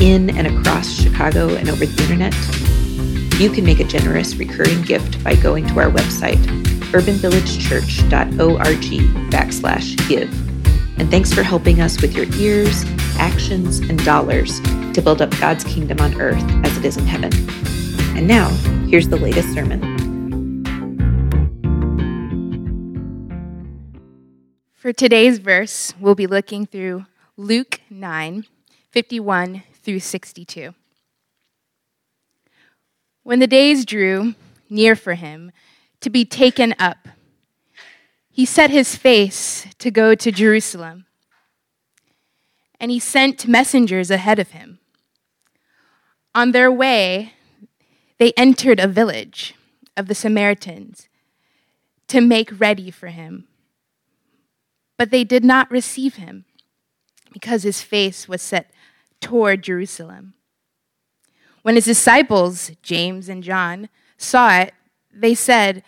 in and across Chicago and over the internet? You can make a generous recurring gift by going to our website, urbanvillagechurch.org backslash give. And thanks for helping us with your ears, actions, and dollars to build up God's kingdom on earth as it is in heaven. And now, here's the latest sermon. For today's verse, we'll be looking through Luke 9 51 through 62. When the days drew near for him to be taken up, he set his face to go to Jerusalem. And he sent messengers ahead of him. On their way, they entered a village of the Samaritans to make ready for him. But they did not receive him because his face was set toward Jerusalem. When his disciples, James and John, saw it, they said,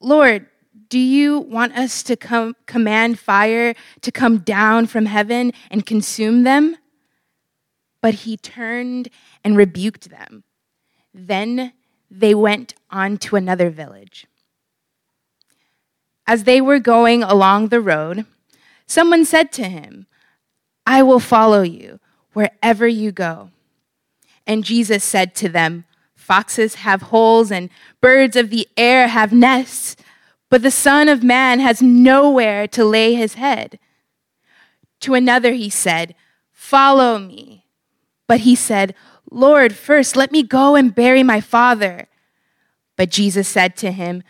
Lord, do you want us to come, command fire to come down from heaven and consume them? But he turned and rebuked them. Then they went on to another village. As they were going along the road, someone said to him, I will follow you wherever you go. And Jesus said to them, Foxes have holes and birds of the air have nests, but the Son of Man has nowhere to lay his head. To another he said, Follow me. But he said, Lord, first let me go and bury my father. But Jesus said to him,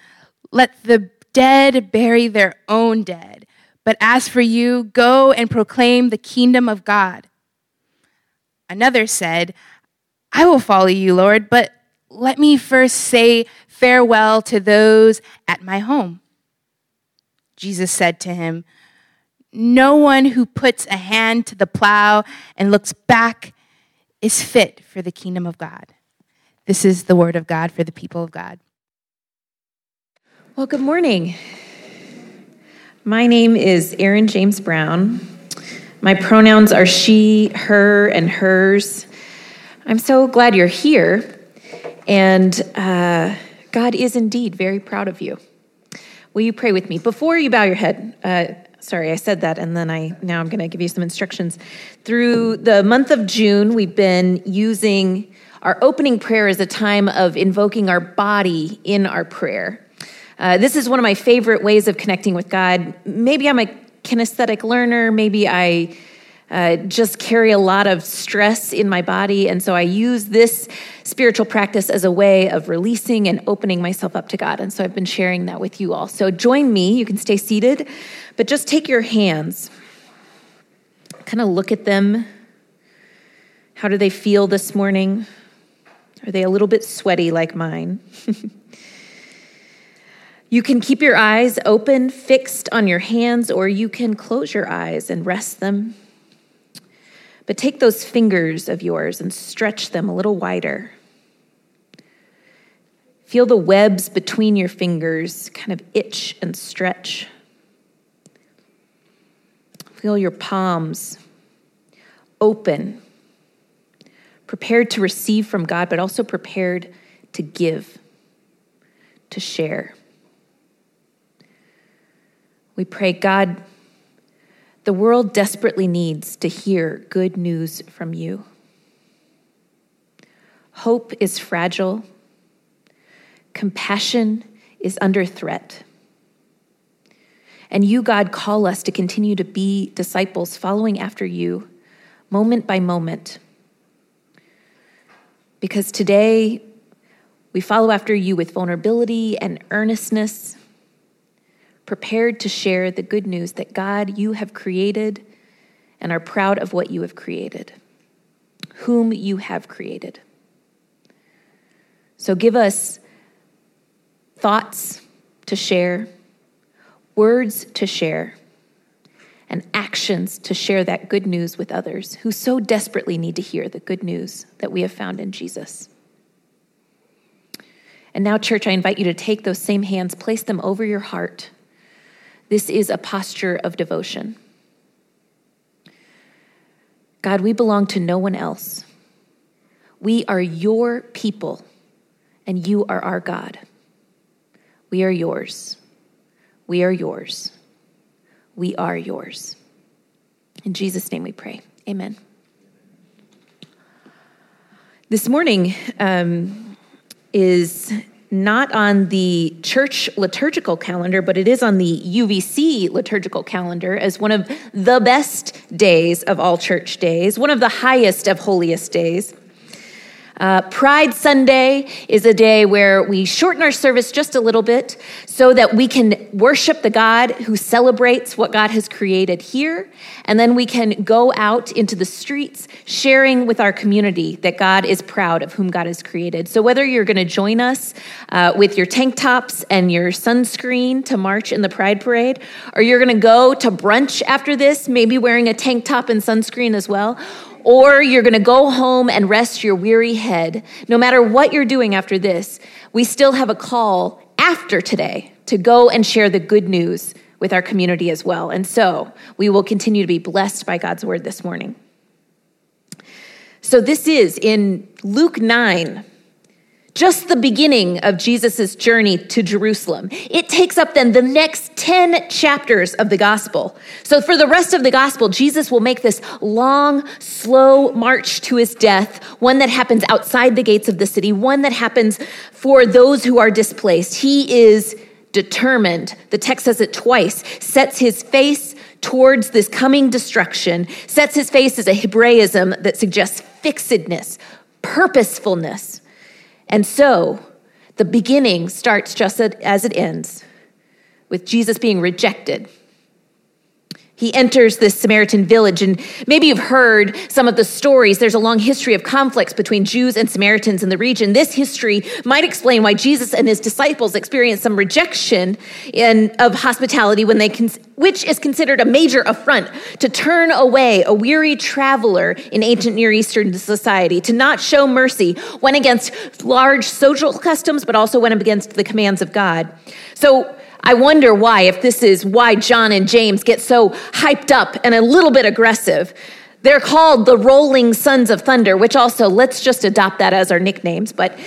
Let the dead bury their own dead. But as for you, go and proclaim the kingdom of God. Another said, I will follow you, Lord, but let me first say farewell to those at my home. Jesus said to him, No one who puts a hand to the plow and looks back is fit for the kingdom of God. This is the word of God for the people of God. Well, good morning. My name is Erin James Brown. My pronouns are she, her, and hers. I'm so glad you're here. And uh, God is indeed very proud of you. Will you pray with me? Before you bow your head, uh, sorry, I said that, and then I now I'm going to give you some instructions. Through the month of June, we've been using our opening prayer as a time of invoking our body in our prayer. Uh, this is one of my favorite ways of connecting with God. Maybe I'm a kinesthetic learner. Maybe I uh, just carry a lot of stress in my body. And so I use this spiritual practice as a way of releasing and opening myself up to God. And so I've been sharing that with you all. So join me. You can stay seated, but just take your hands, kind of look at them. How do they feel this morning? Are they a little bit sweaty like mine? You can keep your eyes open, fixed on your hands, or you can close your eyes and rest them. But take those fingers of yours and stretch them a little wider. Feel the webs between your fingers kind of itch and stretch. Feel your palms open, prepared to receive from God, but also prepared to give, to share. We pray, God, the world desperately needs to hear good news from you. Hope is fragile, compassion is under threat. And you, God, call us to continue to be disciples following after you moment by moment. Because today we follow after you with vulnerability and earnestness prepared to share the good news that God, you have created and are proud of what you have created. whom you have created. So give us thoughts to share, words to share, and actions to share that good news with others who so desperately need to hear the good news that we have found in Jesus. And now, church, I invite you to take those same hands, place them over your heart. This is a posture of devotion. God, we belong to no one else. We are your people, and you are our God. We are yours. We are yours. We are yours. In Jesus' name we pray. Amen. This morning um, is not on the church liturgical calendar, but it is on the UVC liturgical calendar as one of the best days of all church days, one of the highest of holiest days. Uh, Pride Sunday is a day where we shorten our service just a little bit so that we can worship the God who celebrates what God has created here. And then we can go out into the streets sharing with our community that God is proud of whom God has created. So whether you're going to join us uh, with your tank tops and your sunscreen to march in the Pride Parade, or you're going to go to brunch after this, maybe wearing a tank top and sunscreen as well, or you're going to go home and rest your weary head. No matter what you're doing after this, we still have a call after today to go and share the good news with our community as well. And so we will continue to be blessed by God's word this morning. So this is in Luke 9, just the beginning of Jesus' journey to Jerusalem. It takes up then the next 10 chapters of the gospel. So for the rest of the gospel, Jesus will make this long, slow march to his death, one that happens outside the gates of the city, one that happens for those who are displaced. He is determined, the text says it twice, sets his face towards this coming destruction, sets his face as a Hebraism that suggests fixedness, purposefulness and so the beginning starts just as it ends with Jesus being rejected. He enters this Samaritan village, and maybe you've heard some of the stories. There's a long history of conflicts between Jews and Samaritans in the region. This history might explain why Jesus and his disciples experienced some rejection in, of hospitality when they, which is considered a major affront to turn away a weary traveler in ancient Near Eastern society, to not show mercy, went against large social customs, but also went against the commands of God. So I wonder why, if this is why John and James get so hyped up and a little bit aggressive. They're called the Rolling Sons of Thunder, which also, let's just adopt that as our nicknames, but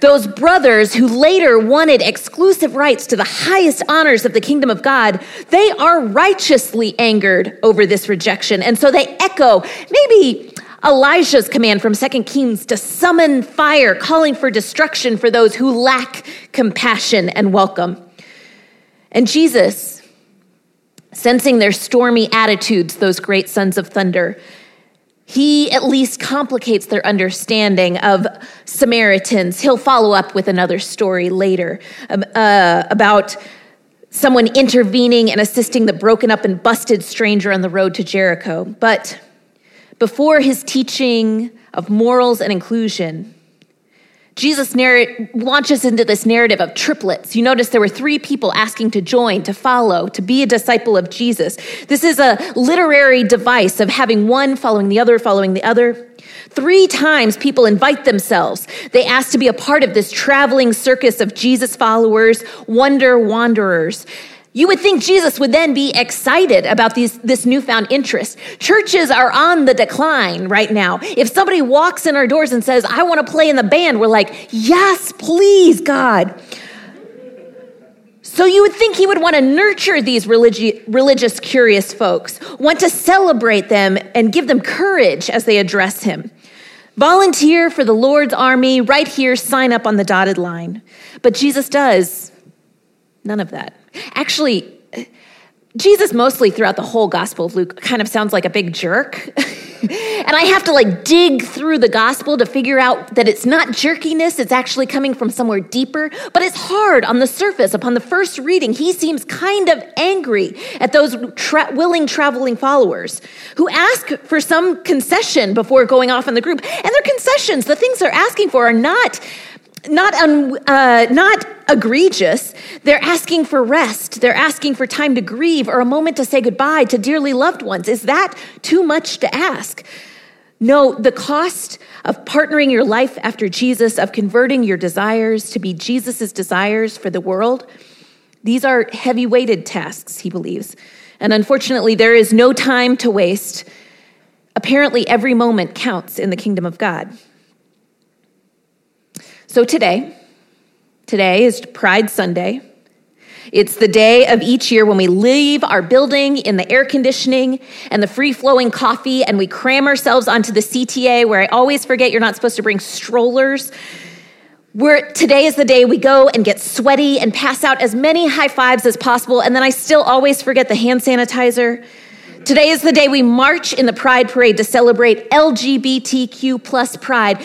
those brothers who later wanted exclusive rights to the highest honors of the kingdom of God, they are righteously angered over this rejection. And so they echo maybe Elijah's command from 2 Kings to summon fire, calling for destruction for those who lack compassion and welcome. And Jesus, sensing their stormy attitudes, those great sons of thunder, he at least complicates their understanding of Samaritans. He'll follow up with another story later um, uh, about someone intervening and assisting the broken up and busted stranger on the road to Jericho. But before his teaching of morals and inclusion, Jesus narr- launches into this narrative of triplets. You notice there were three people asking to join, to follow, to be a disciple of Jesus. This is a literary device of having one following the other, following the other. Three times people invite themselves. They ask to be a part of this traveling circus of Jesus followers, wonder wanderers. You would think Jesus would then be excited about these, this newfound interest. Churches are on the decline right now. If somebody walks in our doors and says, I want to play in the band, we're like, yes, please, God. So you would think he would want to nurture these religi- religious, curious folks, want to celebrate them and give them courage as they address him. Volunteer for the Lord's army, right here, sign up on the dotted line. But Jesus does none of that. Actually, Jesus, mostly throughout the whole Gospel of Luke, kind of sounds like a big jerk. and I have to like dig through the gospel to figure out that it's not jerkiness, it's actually coming from somewhere deeper. But it's hard on the surface. Upon the first reading, he seems kind of angry at those tra- willing traveling followers who ask for some concession before going off in the group. And their concessions, the things they're asking for, are not not, un, uh, not egregious. They're asking for rest. They're asking for time to grieve or a moment to say goodbye to dearly loved ones. Is that too much to ask? No, the cost of partnering your life after Jesus, of converting your desires to be Jesus' desires for the world, these are heavy weighted tasks, he believes. And unfortunately, there is no time to waste. Apparently, every moment counts in the kingdom of God. So today, today is Pride Sunday. It's the day of each year when we leave our building in the air conditioning and the free flowing coffee and we cram ourselves onto the CTA where I always forget you're not supposed to bring strollers. Where today is the day we go and get sweaty and pass out as many high fives as possible, and then I still always forget the hand sanitizer. Today is the day we march in the Pride Parade to celebrate LGBTQ plus Pride,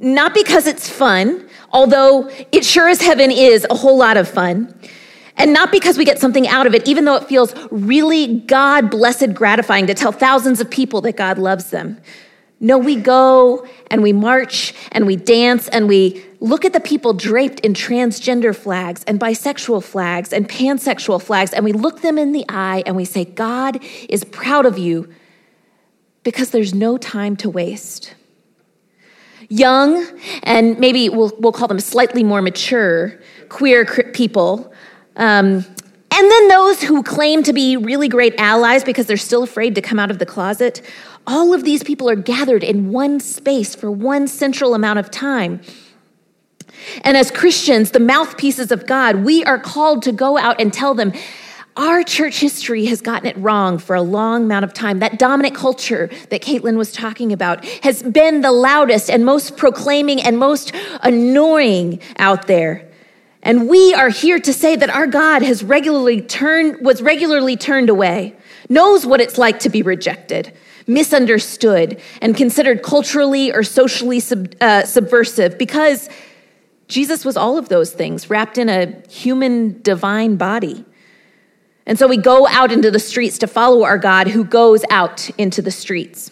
not because it's fun, although it sure as heaven is a whole lot of fun. And not because we get something out of it, even though it feels really God blessed gratifying to tell thousands of people that God loves them. No, we go and we march and we dance and we look at the people draped in transgender flags and bisexual flags and pansexual flags and we look them in the eye and we say, God is proud of you because there's no time to waste young and maybe we'll, we'll call them slightly more mature queer people. Um, and then those who claim to be really great allies because they're still afraid to come out of the closet. All of these people are gathered in one space for one central amount of time. And as Christians, the mouthpieces of God, we are called to go out and tell them our church history has gotten it wrong for a long amount of time. That dominant culture that Caitlin was talking about has been the loudest and most proclaiming and most annoying out there. And we are here to say that our God has regularly turned, was regularly turned away, knows what it's like to be rejected, misunderstood, and considered culturally or socially sub, uh, subversive because Jesus was all of those things wrapped in a human divine body. And so we go out into the streets to follow our God who goes out into the streets.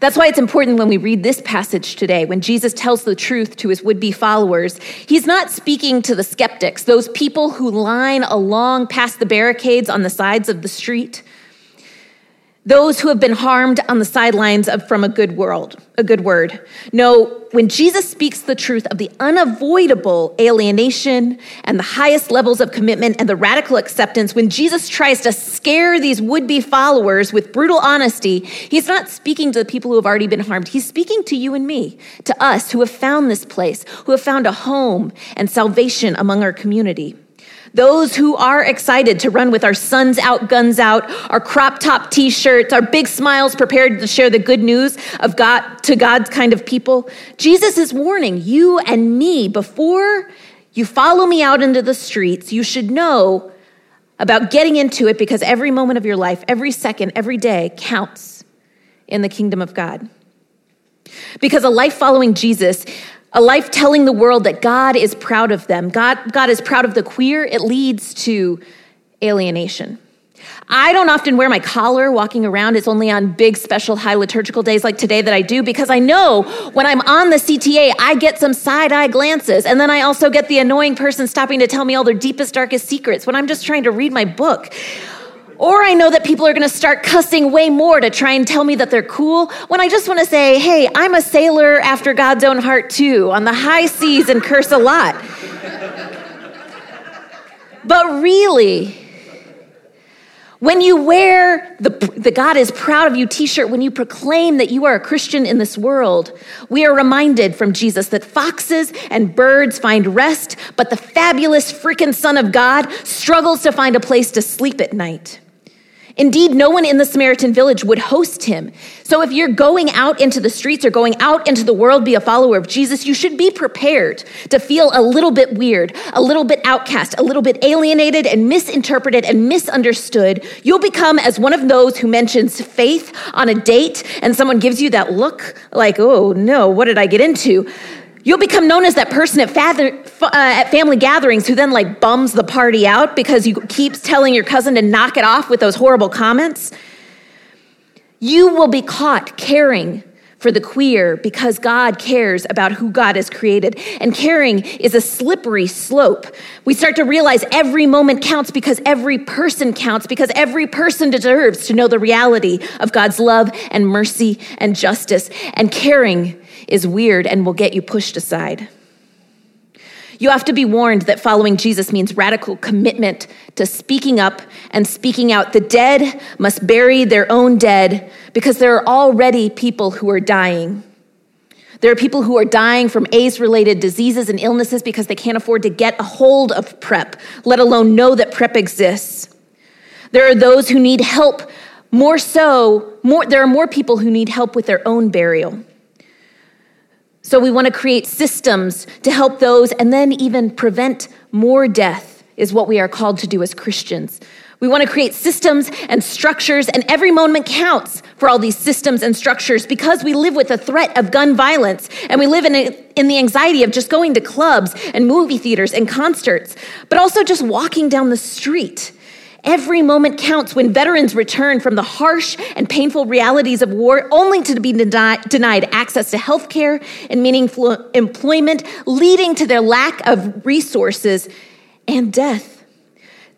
That's why it's important when we read this passage today, when Jesus tells the truth to his would be followers. He's not speaking to the skeptics, those people who line along past the barricades on the sides of the street those who have been harmed on the sidelines of from a good world, a good word. No, when Jesus speaks the truth of the unavoidable alienation and the highest levels of commitment and the radical acceptance, when Jesus tries to scare these would-be followers with brutal honesty, he's not speaking to the people who have already been harmed. He's speaking to you and me, to us who have found this place, who have found a home and salvation among our community. Those who are excited to run with our suns out, guns out, our crop top t shirts, our big smiles prepared to share the good news of God to God's kind of people. Jesus is warning you and me before you follow me out into the streets, you should know about getting into it because every moment of your life, every second, every day counts in the kingdom of God. Because a life following Jesus a life telling the world that God is proud of them. God, God is proud of the queer. It leads to alienation. I don't often wear my collar walking around. It's only on big, special, high liturgical days like today that I do because I know when I'm on the CTA, I get some side eye glances. And then I also get the annoying person stopping to tell me all their deepest, darkest secrets when I'm just trying to read my book. Or I know that people are to start cussing way more to try and tell me that they're cool when I just want to say, hey, I'm a sailor after God's own heart too, on the high seas and curse a lot. but really, when you wear the, the God is proud of you t shirt, when you proclaim that you are a Christian in this world, we are reminded from Jesus that foxes and birds find rest, but the fabulous freaking Son of God struggles to find a place to sleep at night. Indeed, no one in the Samaritan village would host him. So if you're going out into the streets or going out into the world, be a follower of Jesus, you should be prepared to feel a little bit weird, a little bit outcast, a little bit alienated and misinterpreted and misunderstood. You'll become as one of those who mentions faith on a date and someone gives you that look like, oh no, what did I get into? You'll become known as that person at, father, uh, at family gatherings who then like bums the party out because you keeps telling your cousin to knock it off with those horrible comments. You will be caught caring for the queer because God cares about who God has created. And caring is a slippery slope. We start to realize every moment counts because every person counts, because every person deserves to know the reality of God's love and mercy and justice. And caring is weird and will get you pushed aside. You have to be warned that following Jesus means radical commitment to speaking up and speaking out. The dead must bury their own dead because there are already people who are dying. There are people who are dying from AIDS related diseases and illnesses because they can't afford to get a hold of PrEP, let alone know that PrEP exists. There are those who need help more so, more, there are more people who need help with their own burial. So we want to create systems to help those and then even prevent more death, is what we are called to do as Christians. We want to create systems and structures, and every moment counts for all these systems and structures because we live with the threat of gun violence and we live in, a, in the anxiety of just going to clubs and movie theaters and concerts, but also just walking down the street Every moment counts when veterans return from the harsh and painful realities of war only to be denied access to health care and meaningful employment, leading to their lack of resources and death.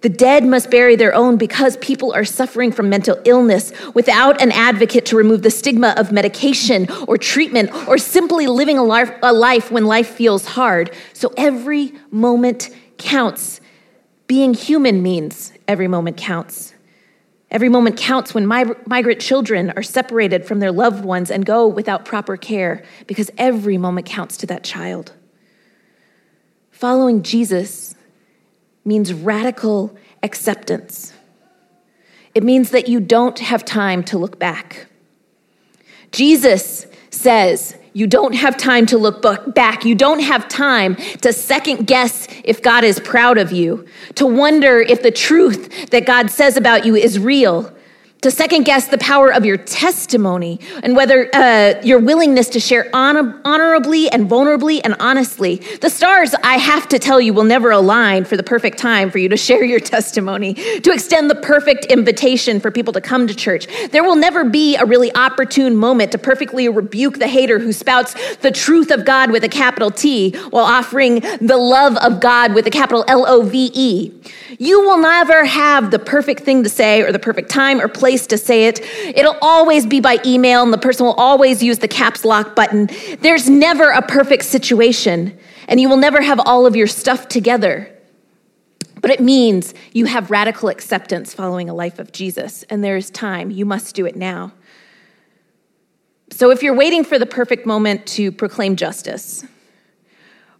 The dead must bury their own because people are suffering from mental illness without an advocate to remove the stigma of medication or treatment or simply living a life, a life when life feels hard. So every moment counts. Being human means every moment counts. Every moment counts when migrant children are separated from their loved ones and go without proper care because every moment counts to that child. Following Jesus means radical acceptance. It means that you don't have time to look back. Jesus says, you don't have time to look back. You don't have time to second guess if God is proud of you, to wonder if the truth that God says about you is real to second guess the power of your testimony and whether uh, your willingness to share honor- honorably and vulnerably and honestly. The stars, I have to tell you, will never align for the perfect time for you to share your testimony, to extend the perfect invitation for people to come to church. There will never be a really opportune moment to perfectly rebuke the hater who spouts the truth of God with a capital T while offering the love of God with a capital L O V E. You will never have the perfect thing to say or the perfect time or place place to say it. It'll always be by email, and the person will always use the caps lock button. There's never a perfect situation, and you will never have all of your stuff together. But it means you have radical acceptance following a life of Jesus, and there is time. You must do it now. So if you're waiting for the perfect moment to proclaim justice,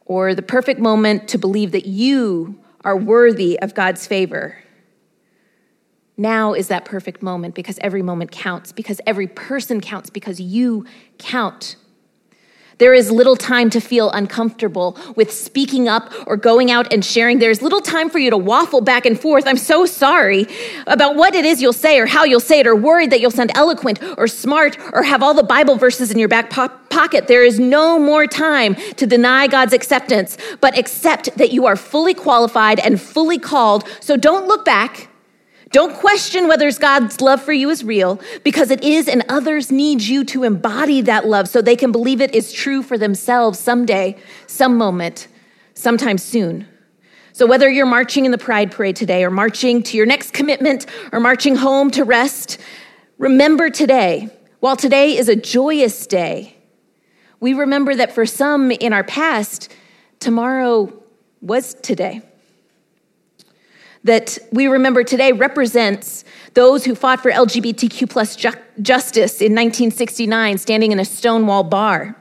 or the perfect moment to believe that you are worthy of God's favor, now is that perfect moment because every moment counts, because every person counts, because you count. There is little time to feel uncomfortable with speaking up or going out and sharing. There's little time for you to waffle back and forth. I'm so sorry about what it is you'll say or how you'll say it, or worried that you'll sound eloquent or smart or have all the Bible verses in your back po- pocket. There is no more time to deny God's acceptance, but accept that you are fully qualified and fully called. So don't look back. Don't question whether God's love for you is real because it is, and others need you to embody that love so they can believe it is true for themselves someday, some moment, sometime soon. So, whether you're marching in the Pride Parade today, or marching to your next commitment, or marching home to rest, remember today, while today is a joyous day, we remember that for some in our past, tomorrow was today that we remember today represents those who fought for LGBTQ plus ju- justice in 1969, standing in a Stonewall bar.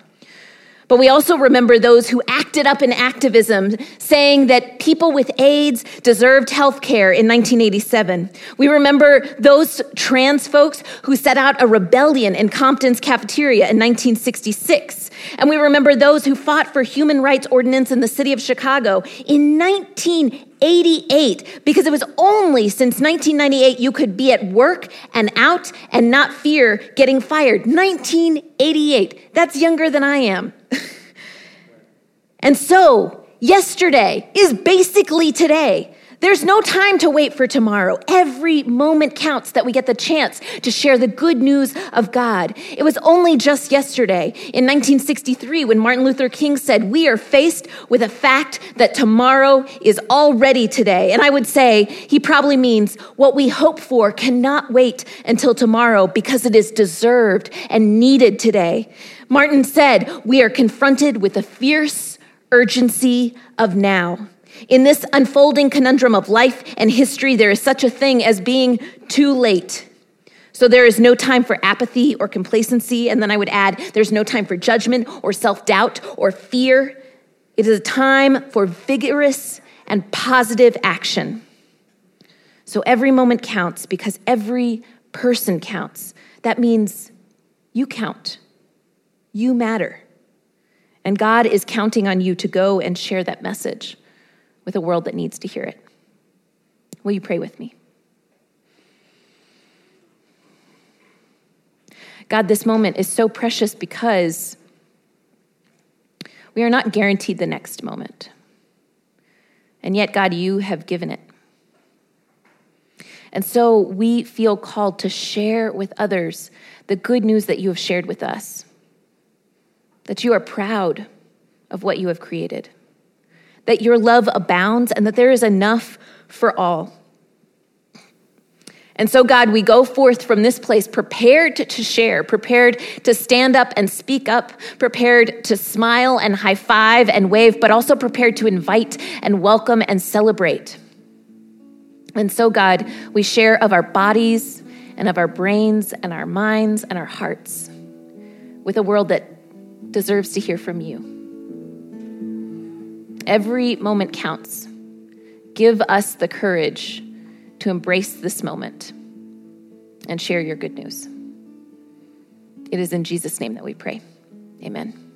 But we also remember those who acted up in activism, saying that people with AIDS deserved health care in 1987. We remember those trans folks who set out a rebellion in Compton's cafeteria in 1966. And we remember those who fought for human rights ordinance in the city of Chicago in 1988, because it was only since 1998 you could be at work and out and not fear getting fired. 1988. That's younger than I am. and so, yesterday is basically today. There's no time to wait for tomorrow. Every moment counts that we get the chance to share the good news of God. It was only just yesterday, in 1963, when Martin Luther King said, We are faced with a fact that tomorrow is already today. And I would say he probably means what we hope for cannot wait until tomorrow because it is deserved and needed today. Martin said, We are confronted with a fierce urgency of now. In this unfolding conundrum of life and history, there is such a thing as being too late. So there is no time for apathy or complacency. And then I would add, there's no time for judgment or self doubt or fear. It is a time for vigorous and positive action. So every moment counts because every person counts. That means you count, you matter. And God is counting on you to go and share that message with a world that needs to hear it. Will you pray with me? God, this moment is so precious because we are not guaranteed the next moment. And yet, God, you have given it. And so we feel called to share with others the good news that you have shared with us, that you are proud of what you have created that your love abounds, and that there is enough for all. And so, God, we go forth from this place prepared to share, prepared to stand up and speak up, prepared to smile and high five and wave, but also prepared to invite and welcome and celebrate. And so, God, we share of our bodies and of our brains and our minds and our hearts with a world that deserves to hear from you. Every moment counts. Give us the courage to embrace this moment and share your good news. It is in Jesus' name that we pray. Amen.